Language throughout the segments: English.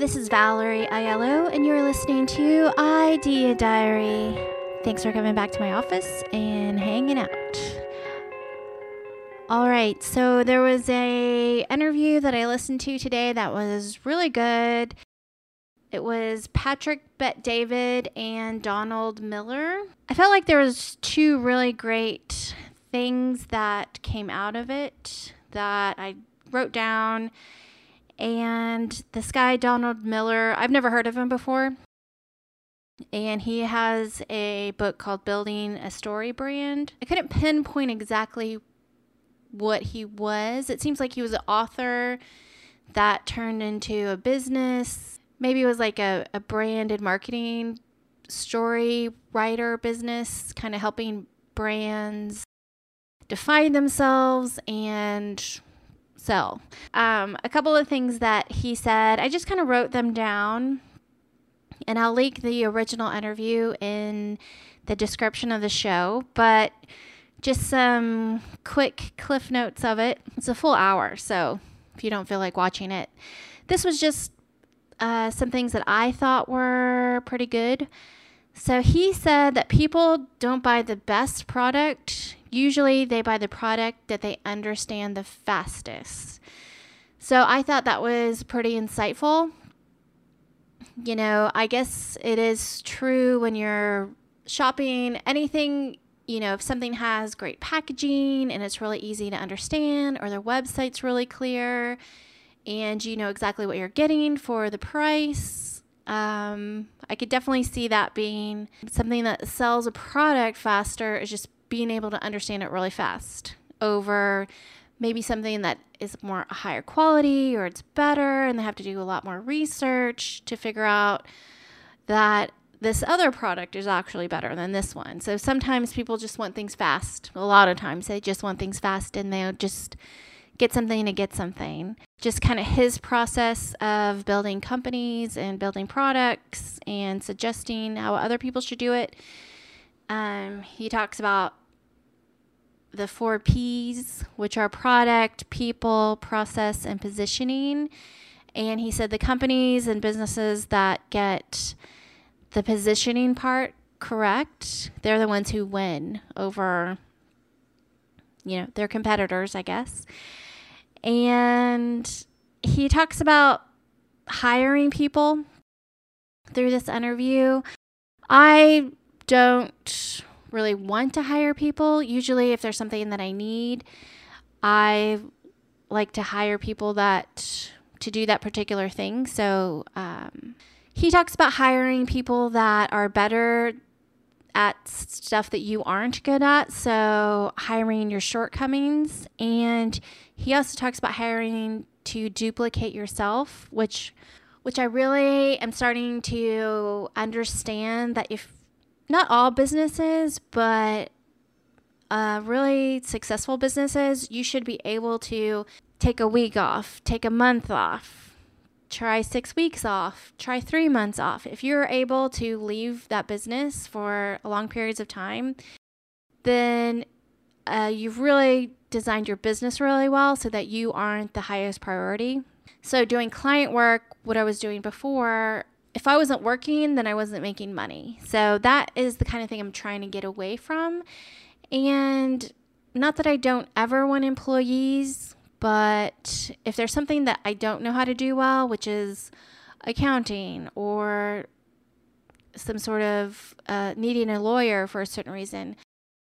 this is Valerie Aiello, and you're listening to Idea Diary. Thanks for coming back to my office and hanging out. All right, so there was a interview that I listened to today that was really good. It was Patrick Bet David and Donald Miller. I felt like there was two really great things that came out of it that I wrote down. And this guy, Donald Miller, I've never heard of him before. And he has a book called Building a Story Brand. I couldn't pinpoint exactly what he was. It seems like he was an author that turned into a business. Maybe it was like a, a branded marketing story writer business, kind of helping brands define themselves and sell. Um, a couple of things that he said, I just kind of wrote them down, and I'll link the original interview in the description of the show. But just some quick cliff notes of it. It's a full hour, so if you don't feel like watching it, this was just uh, some things that I thought were pretty good. So he said that people don't buy the best product. Usually they buy the product that they understand the fastest. So I thought that was pretty insightful. You know, I guess it is true when you're shopping anything you know, if something has great packaging and it's really easy to understand, or their website's really clear, and you know exactly what you're getting for the price, um, I could definitely see that being something that sells a product faster is just being able to understand it really fast over maybe something that is more higher quality or it's better and they have to do a lot more research to figure out that this other product is actually better than this one. So sometimes people just want things fast. A lot of times they just want things fast and they'll just get something to get something. Just kind of his process of building companies and building products and suggesting how other people should do it. Um, he talks about the four P's, which are product, people, process, and positioning. And he said the companies and businesses that get the positioning part correct, they're the ones who win over, you know, their competitors, I guess. And he talks about hiring people through this interview. I don't really want to hire people. Usually, if there's something that I need, I like to hire people that to do that particular thing. So, um, he talks about hiring people that are better at stuff that you aren't good at. So, hiring your shortcomings. And he also talks about hiring to duplicate yourself, which which I really am starting to understand that if not all businesses, but uh, really successful businesses, you should be able to take a week off, take a month off, try six weeks off, try three months off. If you're able to leave that business for long periods of time, then uh, you've really designed your business really well so that you aren't the highest priority. So, doing client work, what I was doing before, if I wasn't working, then I wasn't making money. So, that is the kind of thing I'm trying to get away from. And not that I don't ever want employees, but if there's something that I don't know how to do well, which is accounting or some sort of uh, needing a lawyer for a certain reason,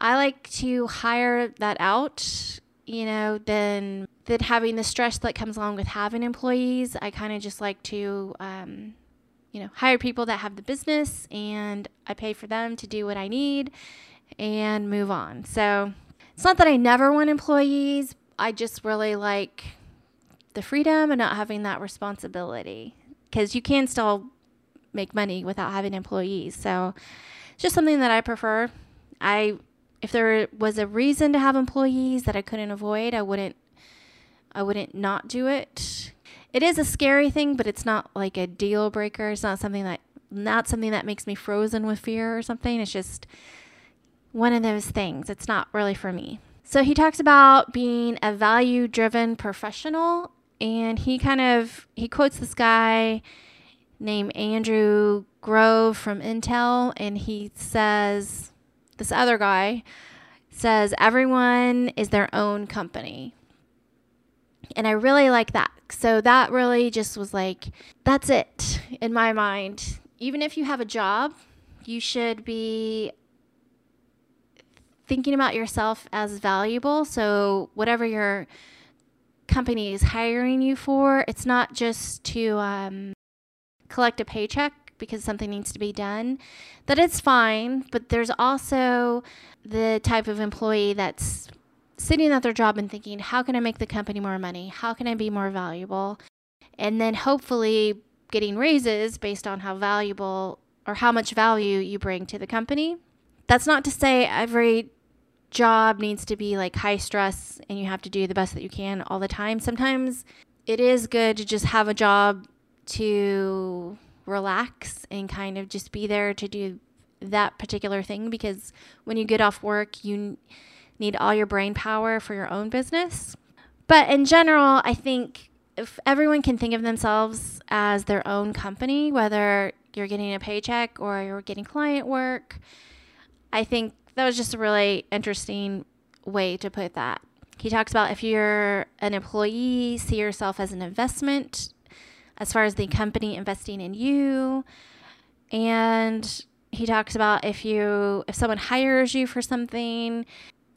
I like to hire that out, you know, than than having the stress that comes along with having employees. I kind of just like to, um, you know, hire people that have the business, and I pay for them to do what I need, and move on. So it's not that I never want employees, I just really like the freedom and not having that responsibility because you can still make money without having employees. So it's just something that I prefer. I if there was a reason to have employees that I couldn't avoid, I wouldn't I wouldn't not do it. It is a scary thing, but it's not like a deal breaker. It's not something that not something that makes me frozen with fear or something. It's just one of those things. It's not really for me. So he talks about being a value driven professional and he kind of he quotes this guy named Andrew Grove from Intel, and he says this other guy says everyone is their own company. And I really like that. So that really just was like, that's it in my mind. Even if you have a job, you should be thinking about yourself as valuable. So, whatever your company is hiring you for, it's not just to um, collect a paycheck because something needs to be done. That is fine, but there's also the type of employee that's sitting at their job and thinking, how can I make the company more money? How can I be more valuable? And then hopefully getting raises based on how valuable or how much value you bring to the company. That's not to say every job needs to be like high stress and you have to do the best that you can all the time. Sometimes it is good to just have a job to relax and kind of just be there to do that particular thing because when you get off work, you need all your brain power for your own business. But in general, I think if everyone can think of themselves as their own company, whether you're getting a paycheck or you're getting client work, I think that was just a really interesting way to put that. He talks about if you're an employee, see yourself as an investment as far as the company investing in you. And he talks about if you if someone hires you for something,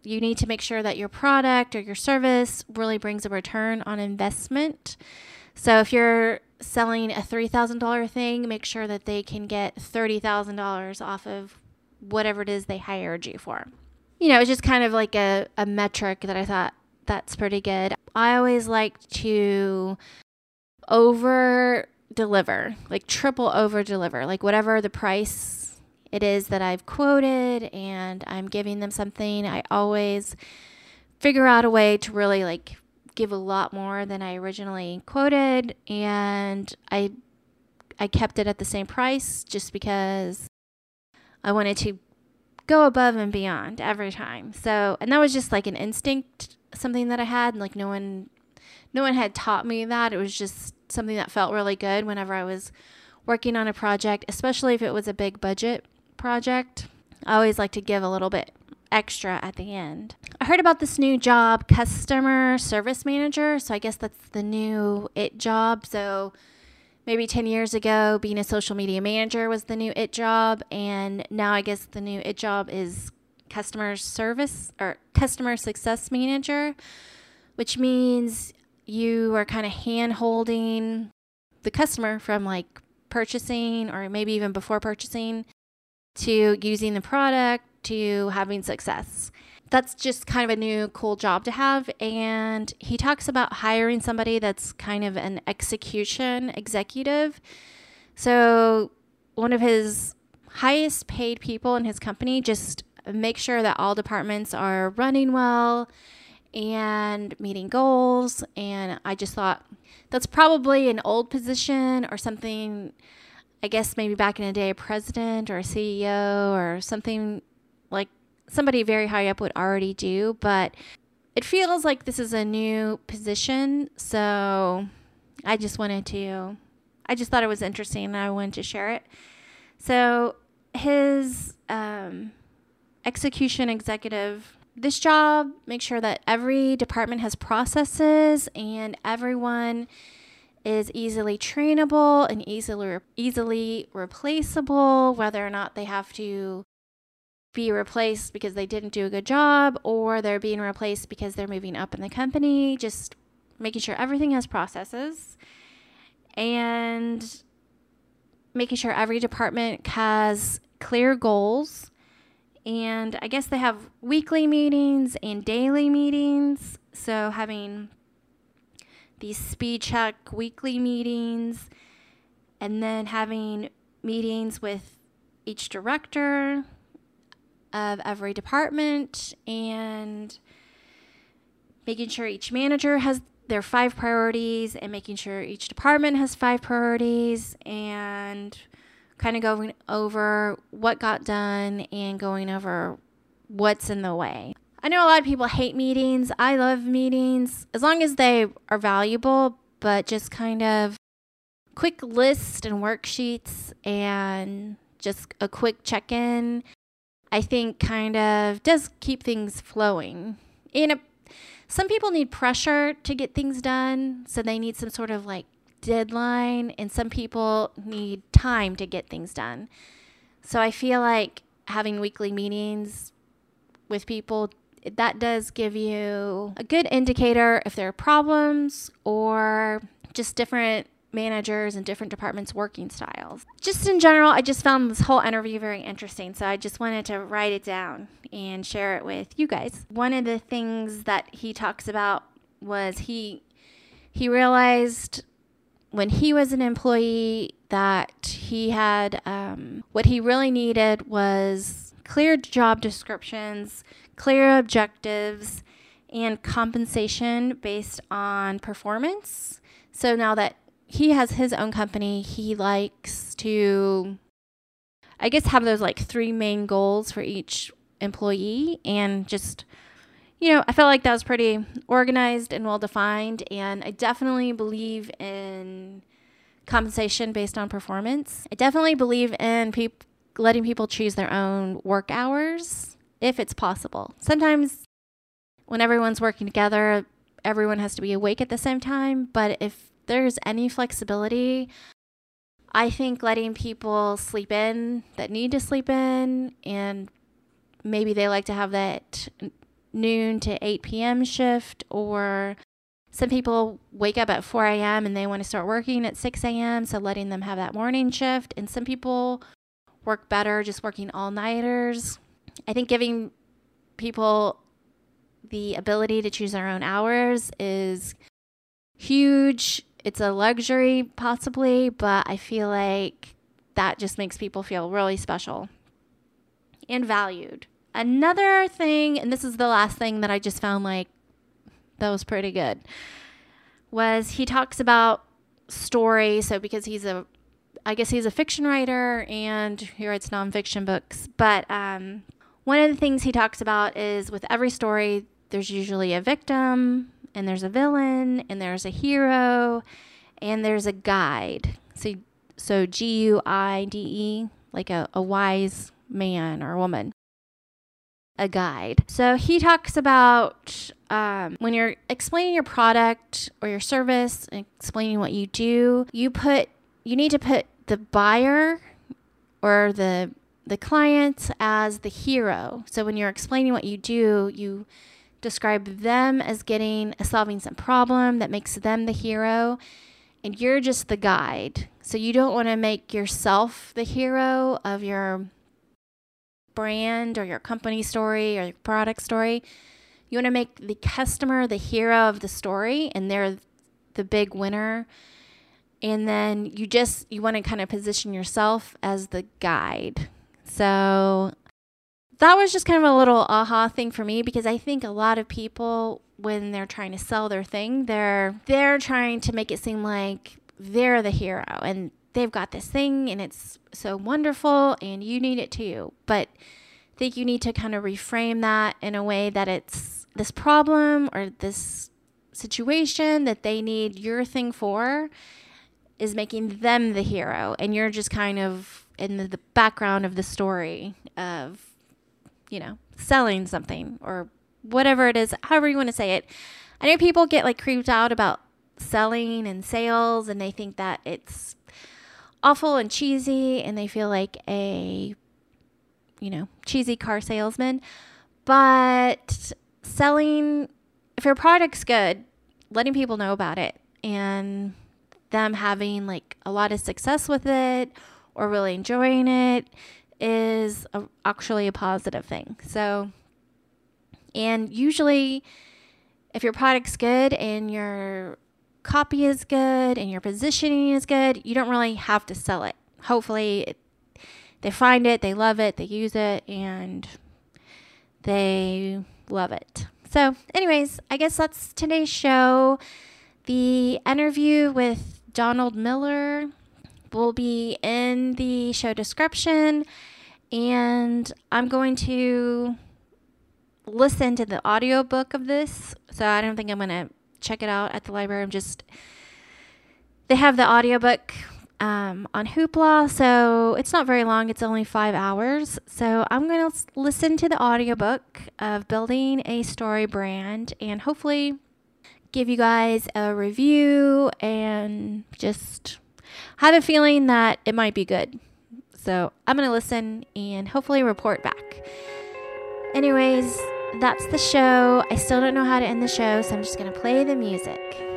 you need to make sure that your product or your service really brings a return on investment. So if you're selling a $3,000 thing, make sure that they can get $30,000 off of whatever it is they hired you for. You know, it's just kind of like a, a metric that I thought that's pretty good. I always like to over deliver, like triple over deliver, like whatever the price it is that I've quoted and I'm giving them something, I always figure out a way to really like give a lot more than I originally quoted and I I kept it at the same price just because I wanted to go above and beyond every time. So, and that was just like an instinct, something that I had, and like no one no one had taught me that. It was just something that felt really good whenever I was working on a project, especially if it was a big budget project. I always like to give a little bit extra at the end. I heard about this new job, customer service manager. So I guess that's the new it job. So maybe 10 years ago, being a social media manager was the new it job. And now I guess the new it job is customer service or customer success manager, which means you are kind of hand holding the customer from like purchasing or maybe even before purchasing to using the product to having success. That's just kind of a new cool job to have. And he talks about hiring somebody that's kind of an execution executive. So, one of his highest paid people in his company just make sure that all departments are running well and meeting goals. And I just thought that's probably an old position or something, I guess maybe back in the day, a president or a CEO or something like somebody very high up would already do. But it feels like this is a new position. So I just wanted to, I just thought it was interesting and I wanted to share it. So his um, execution executive this job makes sure that every department has processes and everyone is easily trainable and easily easily replaceable whether or not they have to be replaced because they didn't do a good job or they're being replaced because they're moving up in the company just making sure everything has processes and making sure every department has clear goals and I guess they have weekly meetings and daily meetings. So having these speed check weekly meetings and then having meetings with each director of every department and making sure each manager has their five priorities and making sure each department has five priorities and kind of going over what got done and going over what's in the way. I know a lot of people hate meetings. I love meetings as long as they are valuable, but just kind of quick list and worksheets and just a quick check in, I think kind of does keep things flowing. And it, some people need pressure to get things done, so they need some sort of like deadline, and some people need time to get things done. So I feel like having weekly meetings with people that does give you a good indicator if there are problems or just different managers and different departments' working styles. Just in general, I just found this whole interview very interesting, so I just wanted to write it down and share it with you guys. One of the things that he talks about was he he realized when he was an employee that he had um, what he really needed was clear job descriptions, clear objectives, and compensation based on performance. So now that he has his own company, he likes to, I guess, have those like three main goals for each employee and just you know, I felt like that was pretty organized and well defined. And I definitely believe in compensation based on performance. I definitely believe in people letting people choose their own work hours if it's possible. Sometimes when everyone's working together, everyone has to be awake at the same time. But if there's any flexibility, I think letting people sleep in that need to sleep in and maybe they like to have that noon to 8 p.m. shift, or some people wake up at 4 a.m. and they want to start working at 6 a.m., so letting them have that morning shift. And some people work better just working all nighters. I think giving people the ability to choose their own hours is huge. It's a luxury, possibly, but I feel like that just makes people feel really special and valued. Another thing, and this is the last thing that I just found like that was pretty good, was he talks about story. So because he's a, I guess he's a fiction writer and he writes nonfiction books. But um, one of the things he talks about is with every story, there's usually a victim and there's a villain and there's a hero and there's a guide. So, so G U I D E, like a, a wise man or woman a guide. So he talks about um, when you're explaining your product or your service, explaining what you do, you put you need to put the buyer or the the client as the hero. So when you're explaining what you do, you describe them as getting solving some problem that makes them the hero and you're just the guide. So you don't want to make yourself the hero of your brand or your company story or your product story. You want to make the customer the hero of the story and they're the big winner. And then you just you want to kind of position yourself as the guide. So that was just kind of a little aha thing for me because I think a lot of people when they're trying to sell their thing, they're they're trying to make it seem like they're the hero and they've got this thing and it's so wonderful and you need it too. But I think you need to kind of reframe that in a way that it's this problem or this situation that they need your thing for is making them the hero and you're just kind of in the, the background of the story of you know selling something or whatever it is however you want to say it. I know people get like creeped out about selling and sales and they think that it's awful and cheesy and they feel like a you know cheesy car salesman. But selling if your product's good letting people know about it and them having like a lot of success with it or really enjoying it is a, actually a positive thing so and usually if your product's good and your copy is good and your positioning is good, you don't really have to sell it. Hopefully, it, they find it, they love it, they use it, and they love it. So, anyways, I guess that's today's show. The interview with Donald Miller will be in the show description, and I'm going to listen to the audiobook of this. So, I don't think I'm going to check it out at the library. I'm just They have the audiobook um, on Hoopla, so it's not very long. It's only five hours. So I'm going to listen to the audiobook of Building a Story Brand and hopefully give you guys a review and just have a feeling that it might be good. So I'm going to listen and hopefully report back. Anyways, that's the show. I still don't know how to end the show, so I'm just going to play the music.